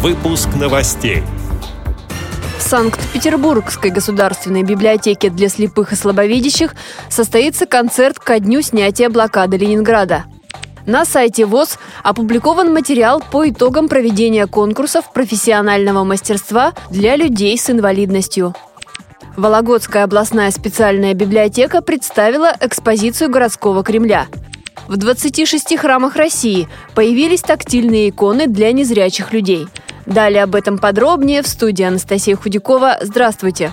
Выпуск новостей. В Санкт-Петербургской государственной библиотеке для слепых и слабовидящих состоится концерт ко дню снятия блокады Ленинграда. На сайте ВОЗ опубликован материал по итогам проведения конкурсов профессионального мастерства для людей с инвалидностью. Вологодская областная специальная библиотека представила экспозицию городского Кремля. В 26 храмах России появились тактильные иконы для незрячих людей – Далее об этом подробнее в студии Анастасия Худякова. Здравствуйте!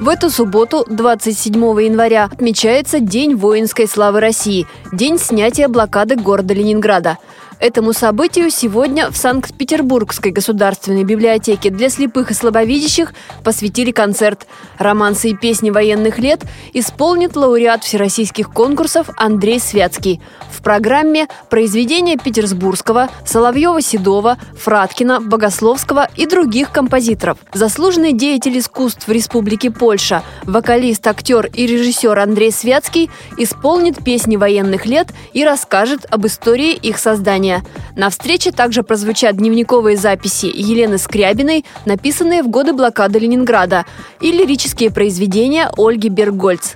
В эту субботу, 27 января, отмечается День воинской славы России, день снятия блокады города Ленинграда – Этому событию сегодня в Санкт-Петербургской государственной библиотеке для слепых и слабовидящих посвятили концерт. Романсы и песни военных лет исполнит лауреат всероссийских конкурсов Андрей Святский. В программе произведения Петербургского, Соловьева-Седова, Фраткина, Богословского и других композиторов. Заслуженный деятель искусств в Республике Польша, вокалист, актер и режиссер Андрей Святский исполнит песни военных лет и расскажет об истории их создания внимания. На встрече также прозвучат дневниковые записи Елены Скрябиной, написанные в годы блокады Ленинграда, и лирические произведения Ольги Бергольц.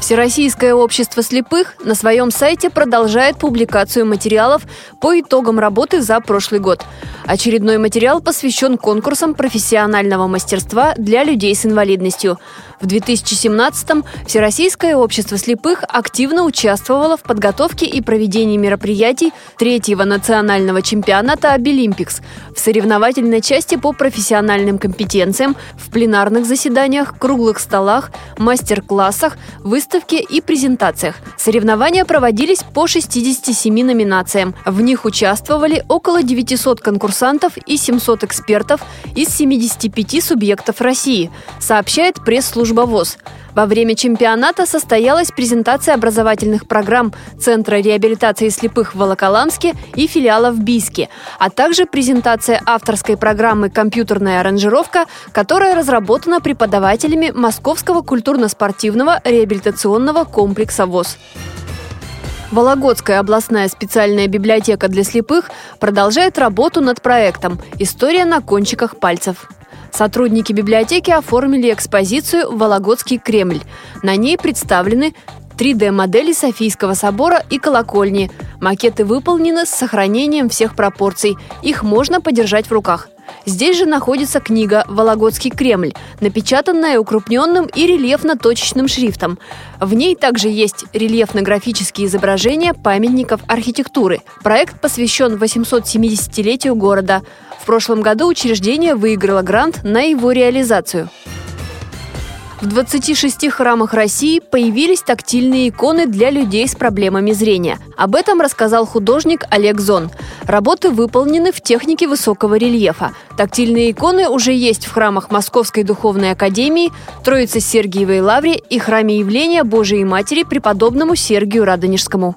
Всероссийское общество слепых на своем сайте продолжает публикацию материалов по итогам работы за прошлый год. Очередной материал посвящен конкурсам профессионального мастерства для людей с инвалидностью – в 2017-м Всероссийское общество слепых активно участвовало в подготовке и проведении мероприятий третьего национального чемпионата «Обилимпикс» в соревновательной части по профессиональным компетенциям, в пленарных заседаниях, круглых столах, мастер-классах, выставке и презентациях. Соревнования проводились по 67 номинациям. В них участвовали около 900 конкурсантов и 700 экспертов из 75 субъектов России, сообщает пресс-служба служба ВОЗ. Во время чемпионата состоялась презентация образовательных программ Центра реабилитации слепых в Волоколамске и филиала в Бийске, а также презентация авторской программы «Компьютерная аранжировка», которая разработана преподавателями Московского культурно-спортивного реабилитационного комплекса ВОЗ. Вологодская областная специальная библиотека для слепых продолжает работу над проектом «История на кончиках пальцев». Сотрудники библиотеки оформили экспозицию «Вологодский Кремль». На ней представлены 3D-модели Софийского собора и колокольни. Макеты выполнены с сохранением всех пропорций. Их можно подержать в руках. Здесь же находится книга «Вологодский Кремль», напечатанная укрупненным и рельефно-точечным шрифтом. В ней также есть рельефно-графические изображения памятников архитектуры. Проект посвящен 870-летию города. В прошлом году учреждение выиграло грант на его реализацию. В 26 храмах России появились тактильные иконы для людей с проблемами зрения. Об этом рассказал художник Олег Зон. Работы выполнены в технике высокого рельефа. Тактильные иконы уже есть в храмах Московской Духовной Академии, Троице Сергиевой Лавре и храме явления Божией Матери преподобному Сергию Радонежскому.